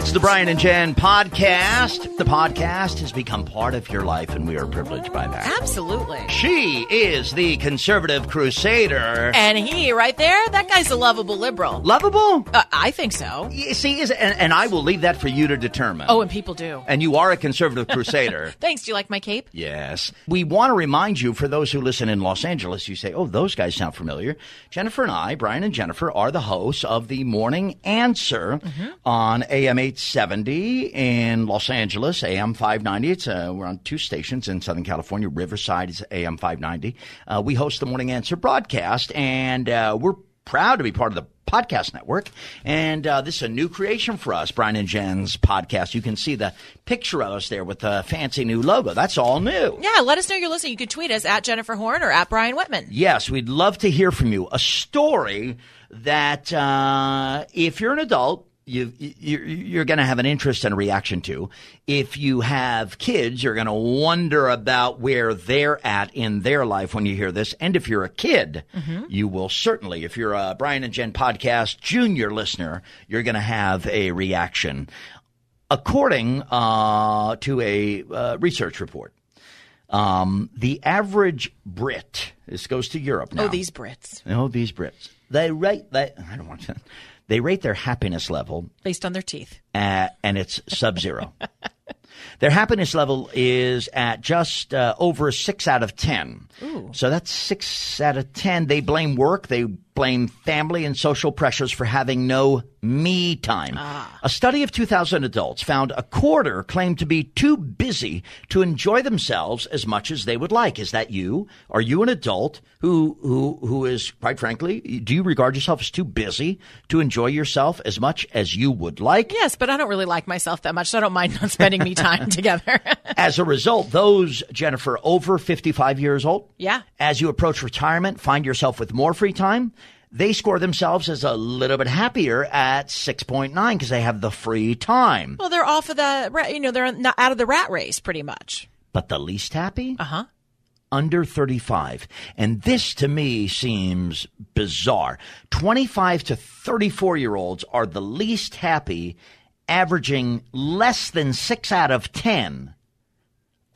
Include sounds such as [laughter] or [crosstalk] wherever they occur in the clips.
It's the Brian and Jen podcast. The podcast has become part of your life, and we are privileged by that. Absolutely. She is the conservative crusader. And he, right there, that guy's a lovable liberal. Lovable? Uh, I think so. You see, is, and, and I will leave that for you to determine. Oh, and people do. And you are a conservative crusader. [laughs] Thanks. Do you like my cape? Yes. We want to remind you, for those who listen in Los Angeles, you say, oh, those guys sound familiar. Jennifer and I, Brian and Jennifer, are the hosts of the Morning Answer Mm-hmm. on AM 870 in Los Angeles, AM 590. It's, uh, we're on two stations in Southern California. Riverside is AM 590. Uh, we host the Morning Answer broadcast, and uh, we're proud to be part of the podcast network. And uh, this is a new creation for us, Brian and Jen's podcast. You can see the picture of us there with the fancy new logo. That's all new. Yeah, let us know you're listening. You can tweet us at Jennifer Horn or at Brian Whitman. Yes, we'd love to hear from you. A story that uh, if you're an adult, you, you're, you're going to have an interest and a reaction to. If you have kids, you're going to wonder about where they're at in their life when you hear this. And if you're a kid, you will certainly, if you're a Brian and Jen podcast junior listener, you're going to have a reaction. According uh, to a uh, research report, um, the average Brit, this goes to Europe now. Oh, these Brits. Oh, these Brits. They rate they I don't want to. They rate their happiness level, Based on their teeth. at, and it's sub-zero. [laughs] their happiness level is at just uh, over six out of ten. So that's six out of ten. They blame work. They blame family and social pressures for having no me time. Ah. A study of 2,000 adults found a quarter claimed to be too busy to enjoy themselves as much as they would like. Is that you? Are you an adult who who who is quite frankly, do you regard yourself as too busy to enjoy yourself as much as you would like? Yes, but I don't really like myself that much, so I don't mind not spending me time [laughs] together. [laughs] As a result, those Jennifer over 55 years old, Yeah. as you approach retirement, find yourself with more free time. They score themselves as a little bit happier at 6.9 because they have the free time. well, they're off of the, you know, they're not out of the rat race pretty much. But the least happy? Uh huh. under 35. And this to me seems bizarre. 25 to 34 year olds are the least happy, averaging less than six out of 10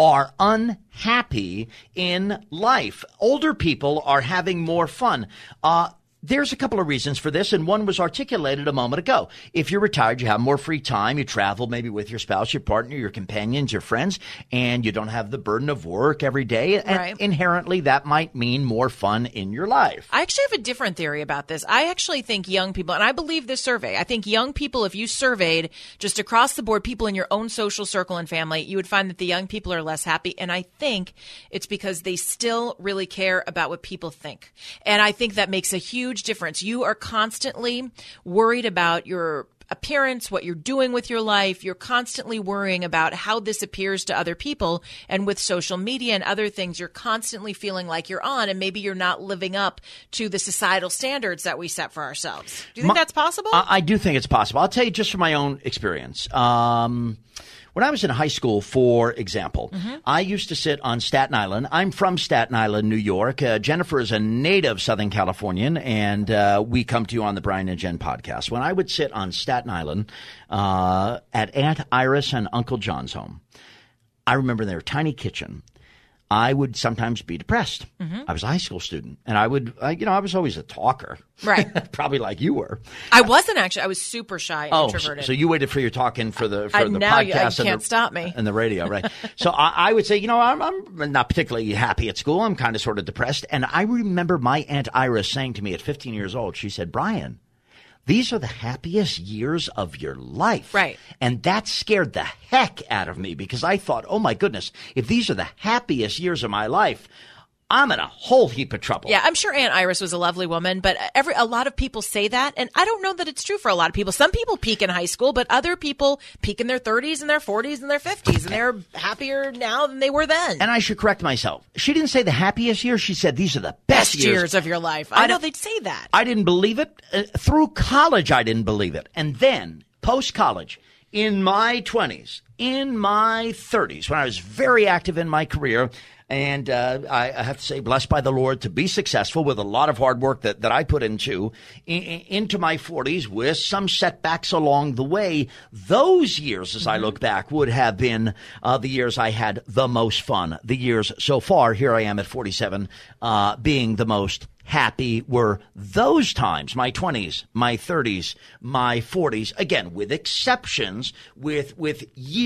are unhappy in life. Older people are having more fun. Uh, there's a couple of reasons for this, and one was articulated a moment ago. If you're retired, you have more free time. You travel maybe with your spouse, your partner, your companions, your friends, and you don't have the burden of work every day. And Right. inherently, that might mean more fun in your life. I actually have a different theory about this. I actually think young people, and I believe this survey, I think young people, if you surveyed just across the board people in your own social circle and family, you would find that the young people are less happy. And I think it's because they still really care about what people think. And I think that makes a huge difference. You are constantly worried about your appearance, what you're doing with your life. You're constantly worrying about how this appears to other people. And with social media and other things, you're constantly feeling like you're on and maybe you're not living up to the societal standards that we set for ourselves. Do you think My- that's possible? I, I do think it's possible. I'll tell you just from my own experience. Um, when I was in high school, for example, I used to sit on Staten Island. I'm from Staten Island, New York. Uh, Jennifer is a native Southern Californian, and uh, we come to you on the Brian and Jen podcast. When I would sit on Staten Island uh, at Aunt Iris and Uncle John's home, I remember their tiny kitchen. I would sometimes be depressed. Mm-hmm. I was a high school student, and I would, I, you know, I was always a talker, Right. [laughs] Probably like you were. I wasn't actually. I was super shy and Oh, so, introverted. so you waited for your talking for the for I- the now podcast you and can't the, stop me. and the radio, right? [laughs] so I, I would say, you know, I'm, I'm not particularly happy at school. I'm kind of sort of depressed, and I remember my aunt Iris saying to me at 15 years old, she said, "Brian." These are the happiest years of your life. Right. And that scared the heck out of me because I thought, oh my goodness, if these are the happiest years of my life, I'm in a whole heap of trouble. Yeah, I'm sure Aunt Iris was a lovely woman, but every a lot of people say that, and I don't know that it's true for a lot of people. Some people peak in high school, but other people peak in their 30s and their 40s and their 50s, and they're happier now than they were then. And I should correct myself. She didn't say the happiest years. She said these are the best, Best years of your life. I, I know they'd say that. I didn't believe it. Uh, through college, I didn't believe it. And then, post college, in my 20s, in my 30s, when I was very active in my career, and uh, I, I, have to say, blessed by the Lord to be successful with a lot of hard work that, that I put into in, into my 40s with some setbacks along the way. Those years, as I look back, would have been uh, the years I had the most fun. The years so far, here I am at 47, uh, being the most happy were those times, my 20s, my 30s, my 40s, again, with exceptions, with, with years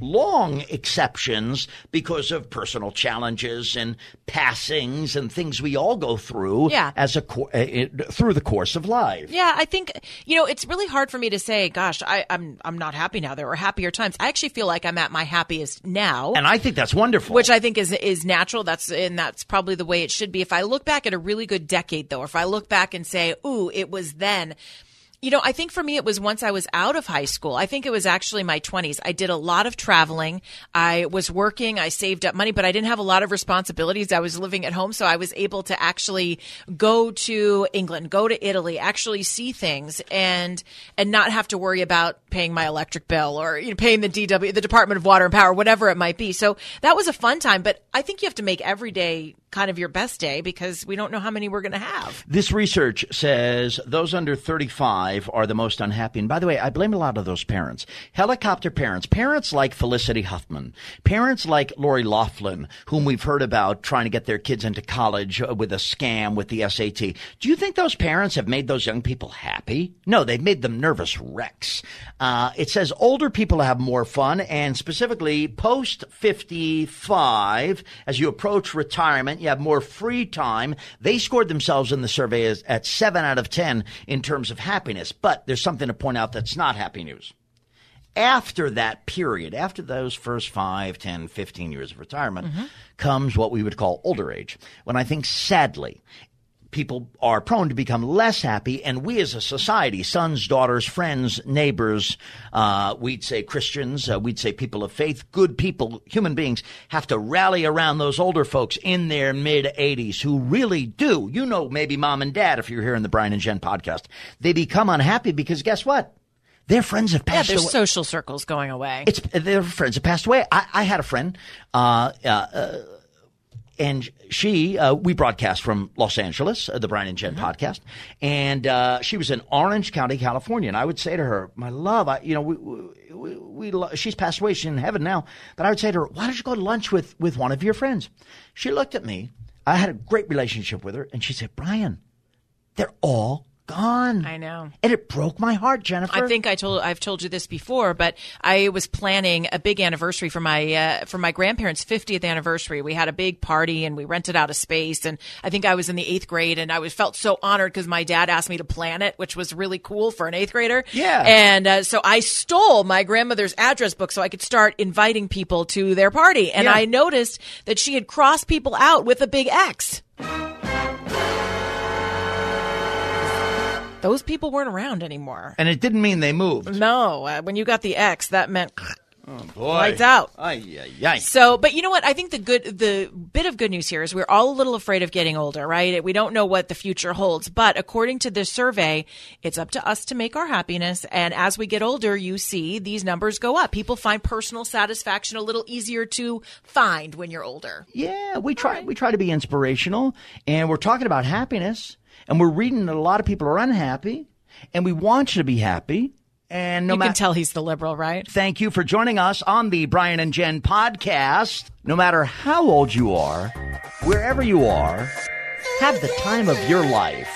long exceptions because of personal challenges and passings and things we all go through yeah. as a, uh, through the course of life. Yeah, I think, you know, it's really hard for me to say, gosh, I, I'm, I'm not happy now. There were happier times. I actually feel like I'm at my happiest now. And I think that's wonderful. Which I think is, is natural. That's, and that's probably the way it should be. If I look back at a really good decade, though, if I look back and say, ooh, it was then, you know, I think for me, it was once I was out of high school. I think it was actually my 20s. I did a lot of traveling. I was working. I saved up money, but I didn't have a lot of responsibilities. I was living at home. So I was able to actually go to England, go to Italy, actually see things and, and not have to worry about paying my electric bill or you know, paying the DW, the Department of Water and Power, whatever it might be. So that was a fun time, but I think you have to make every day kind of your best day because we don't know how many we're going to have. This research says those under 35 are the most unhappy. And by the way, I blame a lot of those parents. Helicopter parents, parents like Felicity Huffman, parents like Lori Loughlin, whom we've heard about trying to get their kids into college with a scam with the SAT. Do you think those parents have made those young people happy? No, they've made them nervous wrecks. Uh, it says older people have more fun and specifically post 55, as you approach retirement, you have more free time. They scored themselves in the survey as, at 7 out of 10 in terms of happiness. But there's something to point out that's not happy news. After that period, after those first 5, 10, 15 years of retirement, mm-hmm. comes what we would call older age. When I think sadly, people are prone to become less happy, and we as a society, sons, daughters, friends, neighbors, uh, we'd say Christians, uh, we'd say people of faith, good people, human beings, have to rally around those older folks in their mid 80s who really do. You know, maybe mom and dad, if you're here in the Brian and Jen podcast, they become unhappy because guess what? Their friends have passed yeah, their away. social circles going away. It's their friends have passed away. I, I had a friend, uh, uh, uh and she, uh, we broadcast from Los Angeles, uh, the Brian and Jen mm-hmm. podcast, and uh, she was in Orange County, California. And I would say to her, "My love, I, you know, we, we, we lo- she's passed away, she's in heaven now." But I would say to her, "Why don't you go to lunch with with one of your friends?" She looked at me. I had a great relationship with her, and she said, "Brian, they're all gone. I know. And it broke my heart, Jennifer. I think I told I've told you this before, but I was planning a big anniversary for my uh, for my grandparents' 50th anniversary. We had a big party and we rented out a space and I think I was in the 8th grade and I was felt so honored cuz my dad asked me to plan it, which was really cool for an 8th grader. Yeah. And uh, so I stole my grandmother's address book so I could start inviting people to their party and yeah. I noticed that she had crossed people out with a big X. those people weren't around anymore. And it didn't mean they moved. No, uh, when you got the X, that meant Oh boy. Lights out. Ay, ay, ay. So, but you know what? I think the good, the bit of good news here is we're all a little afraid of getting older, right? We don't know what the future holds, but according to this survey, it's up to us to make our happiness. And as we get older, you see these numbers go up. People find personal satisfaction a little easier to find when you're older. Yeah, we try, right. we try to be inspirational and we're talking about happiness and we're reading that a lot of people are unhappy and we want you to be happy. And no you can tell he's the liberal, right? Thank you for joining us on the Brian and Jen podcast. No matter how old you are, wherever you are, have the time of your life.